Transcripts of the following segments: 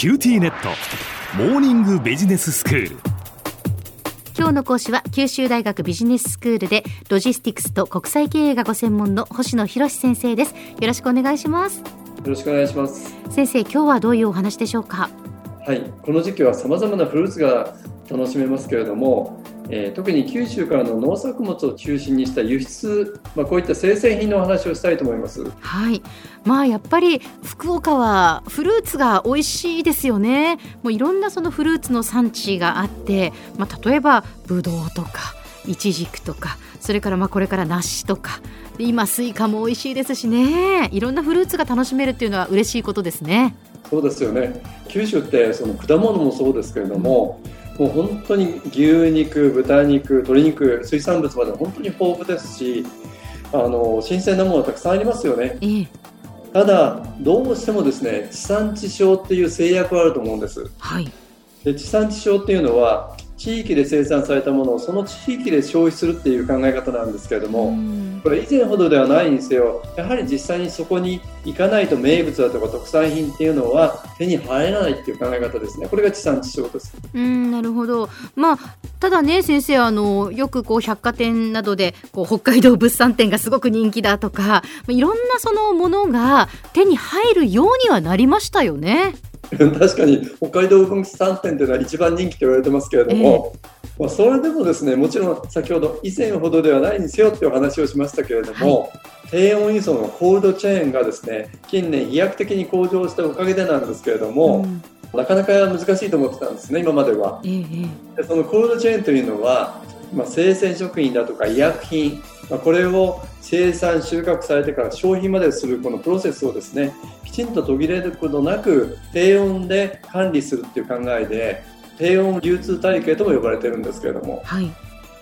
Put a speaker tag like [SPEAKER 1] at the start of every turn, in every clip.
[SPEAKER 1] QTnet。モーニングビジネススクール。
[SPEAKER 2] 今日の講師は九州大学ビジネススクールでロジスティクスと国際経営がご専門の星野博先生です。よろしくお願いします。よ
[SPEAKER 3] ろしくお願いします。
[SPEAKER 2] 先生今日はどういうお話でしょうか？
[SPEAKER 3] はいこの時期は様々なフルーツが楽しめますけれどもえー、特に九州からの農作物を中心にした輸出、まあ、こういった生鮮品のお話をしたいと思います。
[SPEAKER 2] はい、まあやっぱり福岡はフルーツが美味しいですよね。もういろんなそのフルーツの産地があって、まあ例えばブドウとかイチジクとか、それからまあこれから梨とか。今スイカも美味しいですしねいろんなフルーツが楽しめるっていうのは嬉しいことですね
[SPEAKER 3] そうですよね九州ってその果物もそうですけれども、うんもう本当に牛肉、豚肉、鶏肉、水産物まで本当に豊富ですし、あの新鮮なものたくさんありますよね。ただ、どうしてもですね地産地消っていう制約はあると思うんです。
[SPEAKER 2] はい、
[SPEAKER 3] で地産地消っていうのは地域で生産されたものをその地域で消費するっていう考え方なんですけれども、これ以前ほどではないにせよ。やはり実際にそこに行かないと名物だとか特産品っていうのは手に入らないっていう考え方ですね。これが地産地消です。
[SPEAKER 2] うんなるほど。まあただね先生あのよくこう百貨店などでこう北海道物産展がすごく人気だとかいろんなそのものが手に入るようにはなりましたよね。
[SPEAKER 3] 確かに北海道物産展というのは一番人気と言われてますけれども、えー、まあ、それでもですねもちろん先ほど以前ほどではないにせよというお話をしましたけれども、はい、低温輸送のコールドチェーンがですね近年飛躍的に向上したおかげでなんですけれども、うん、なかなか難しいと思ってたんですね今までは。えー、でそのコールドチェーンというのは、まあ、生鮮食品だとか医薬品まあ、これを生産収穫されてから消費までするこのプロセスをですねきちんと途切れることなく低温で管理するっていう考えで低温流通体系とも呼ばれてるんですけれども、
[SPEAKER 2] はい、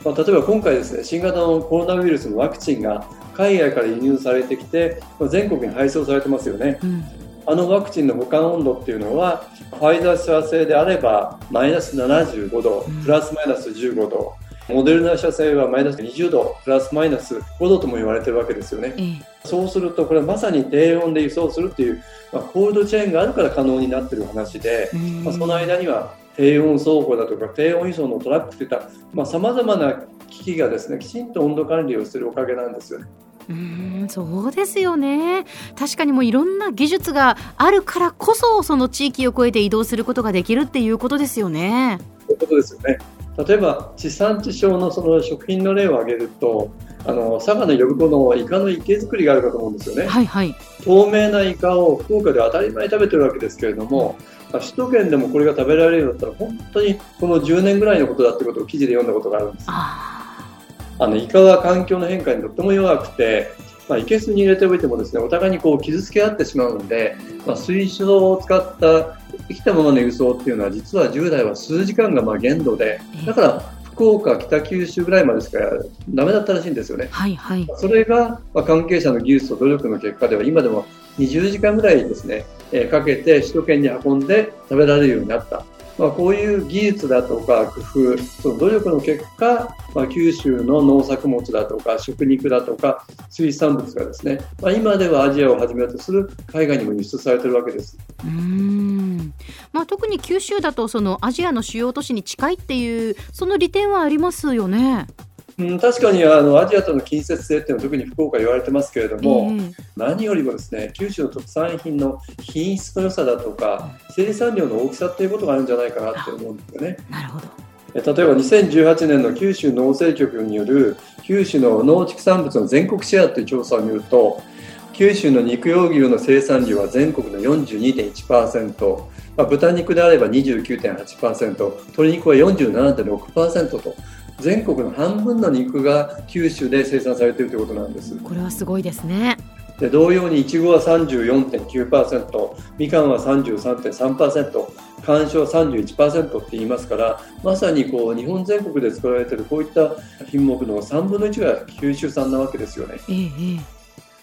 [SPEAKER 3] まあ、例えば今回ですね新型のコロナウイルスのワクチンが海外から輸入されてきて全国に配送されてますよね。うん。あのワクチンの保管温度っていうのはファイザー社製であればマイナス75度プラスマイナス15度、モデルナ社製はマイナス20度プラスマイナス5度とも言われてるわけですよね、ええ、そうするとこれはまさに低温で輸送するっていう、まあ、コールドチェーンがあるから可能になってる話で、まあ、その間には低温倉庫だとか低温輸送のトラックといったさまざ、まな機器がですねきちんと温度管理をしてるおかげなんですよね。
[SPEAKER 2] うんそうですよね確かにもういろんな技術があるからこそその地域を越えて移動することができるっていうことですよね。
[SPEAKER 3] そういうことですよね。例えば地産地消のその食品の例を挙げるとあの佐賀の呼子のイカの池作りがあるかと思うんですよね、
[SPEAKER 2] はいはい、
[SPEAKER 3] 透明なイカを福岡で当たり前に食べてるわけですけれども首都圏でもこれが食べられるようになったら本当にこの10年ぐらいのことだってことを記事で読んだことがあるんですあのイカは環境の変化にとっても弱くてまあ、いけすに入れておいてもですねお互いにこう傷つけ合ってしまうので、まあ、水晶を使った生きたままの輸送っていうのは実は従来は数時間がまあ限度でだから福岡、北九州ぐらいまでしかダメだったらしいんですよね。
[SPEAKER 2] はいはい、
[SPEAKER 3] それが、まあ、関係者の技術と努力の結果では今でも20時間ぐらいですね、えー、かけて首都圏に運んで食べられるようになった。まあ、こういう技術だとか工夫、その努力の結果、まあ、九州の農作物だとか食肉だとか水産物がですね、まあ、今ではアジアをはじめとする海外にも輸出されてるわけです。
[SPEAKER 2] うんまあ、特に九州だとそのアジアの主要都市に近いっていうその利点はありますよね。
[SPEAKER 3] うん、確かにあのアジアとの近接性っていうのは特に福岡言われてますけれども、えー、何よりもですね九州の特産品の品質の良さだとか生産量の大きさっていうことがあるんじゃないかなって思うんですよね。
[SPEAKER 2] なるほど
[SPEAKER 3] 例えば2018年の九州農政局による九州の農畜産物の全国シェアという調査を見ると九州の肉用牛の生産量は全国の42.1%、まあ、豚肉であれば29.8%鶏肉は47.6%と全国の半分の肉が九州で生産されているということなんです。
[SPEAKER 2] これはすごいですね。
[SPEAKER 3] で同様にいちごは34.9%みかんは33.3%甘蔗は31%って言いますからまさにこう日本全国で作られているこういった品目の3分の1が九州産なわけですよね。
[SPEAKER 2] え
[SPEAKER 3] え、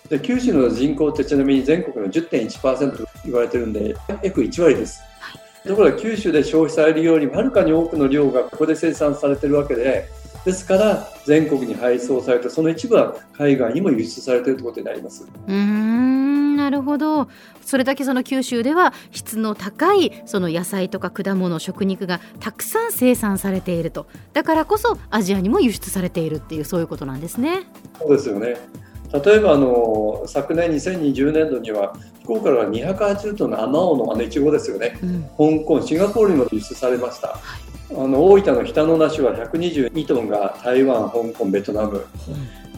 [SPEAKER 3] で九州の人口ってちなみに全国の10.1%と言われてるんで約1割です。ところが九州で消費されるよりはるかに多くの量がここで生産されてるわけでですから全国に配送されてその一部は海外にも輸出されているということになります。
[SPEAKER 2] うんななるほどそれだけその九州では質の高いその野菜とか果物食肉がたくさん生産されているとだからこそアジアにも輸出されているっていうそういうことなんですね。
[SPEAKER 3] そうですよね例えばあの昨年2020年度には福岡から280トンのアマオのあのイチゴですよね、うん、香港シンガポールにも輸出されました、はい、あの大分の日田の梨は122トンが台湾香港ベトナム、うん、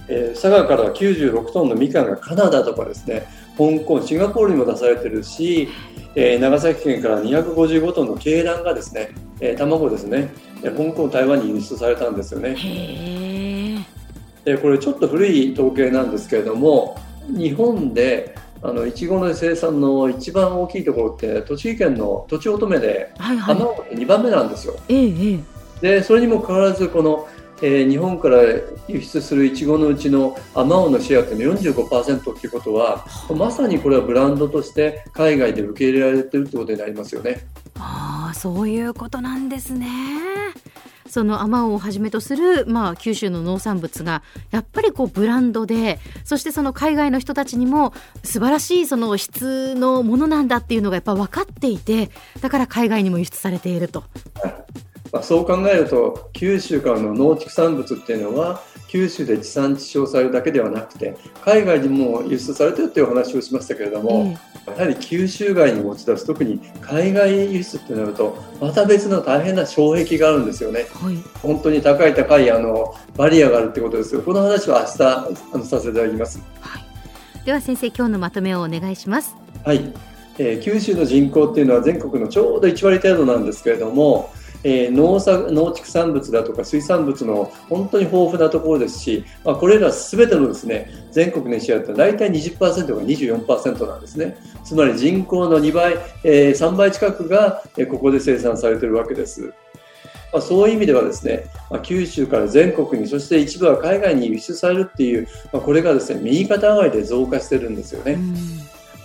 [SPEAKER 3] えー、佐賀からは96トンのみかんがカナダとかですね。香港シンガポールにも出されてるし、えー、長崎県から255トンの鶏卵がですね、えー、卵ですね。香港台湾に輸出されたんですよね。でこれちょっと古い統計なんですけれども日本であのいちごの生産の一番大きいところって栃木県のとちおとめで、はいはい、2番目なんですよ。ええ、でそれにもかかわらずこの、えー、日本から輸出するいちごのうちのあまおうのシェアっていうの45%っていうことはまさにこれはブランドとして海外で受け入れられてるってことになりますよね。
[SPEAKER 2] ああそういうことなんですね。そのあまおうをはじめとする、まあ、九州の農産物がやっぱりこうブランドでそしてその海外の人たちにも素晴らしいその質のものなんだっていうのがやっぱ分かっていてだから海外にも輸出されていると。
[SPEAKER 3] あ、そう考えると九州からの農畜産物っていうのは九州で地産地消されるだけではなくて海外にも輸出されてるっていうお話をしましたけれども、やはり九州外に持ち出す特に海外輸出ってなるとまた別の大変な障壁があるんですよね、はい、本当に高い高いあのバリアがあるってことですよこの話は明日あのさせていただきます、
[SPEAKER 2] はい、では先生今日のまとめをお願いします。
[SPEAKER 3] はい、えー、九州の人口っていうのは全国のちょうど1割程度なんですけれどもえー、農作農畜産物だとか水産物の本当に豊富なところですし、まあ、これらすべてのですね全国のシェアって大体20%が24%なんですねつまり人口の2倍、えー、3倍近くが、ここで生産されているわけです。まあ、そういう意味ではですね、まあ、九州から全国にそして一部は海外に輸出されるっていう、まあ、これがですね右肩上がりで増加してるんですよね。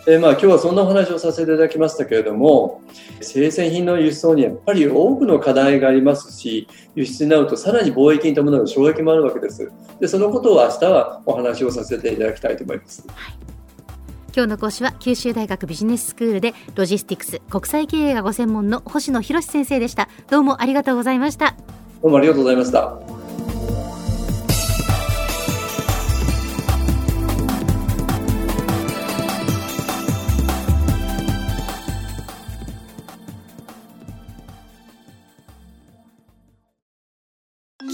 [SPEAKER 3] でまあ、今日はそんなお話をさせていただきましたけれども生鮮品の輸出にやっぱり多くの課題がありますし輸出になるとさらに貿易に伴う衝撃もあるわけです。でそのことを明日はお話をさせていただきたいと思います。はい。
[SPEAKER 2] 今日の講師は九州大学ビジネススクールでロジスティクス国際経営がご専門の星野博先生でした。どうもありがとうございました。
[SPEAKER 3] どうもありがとうございました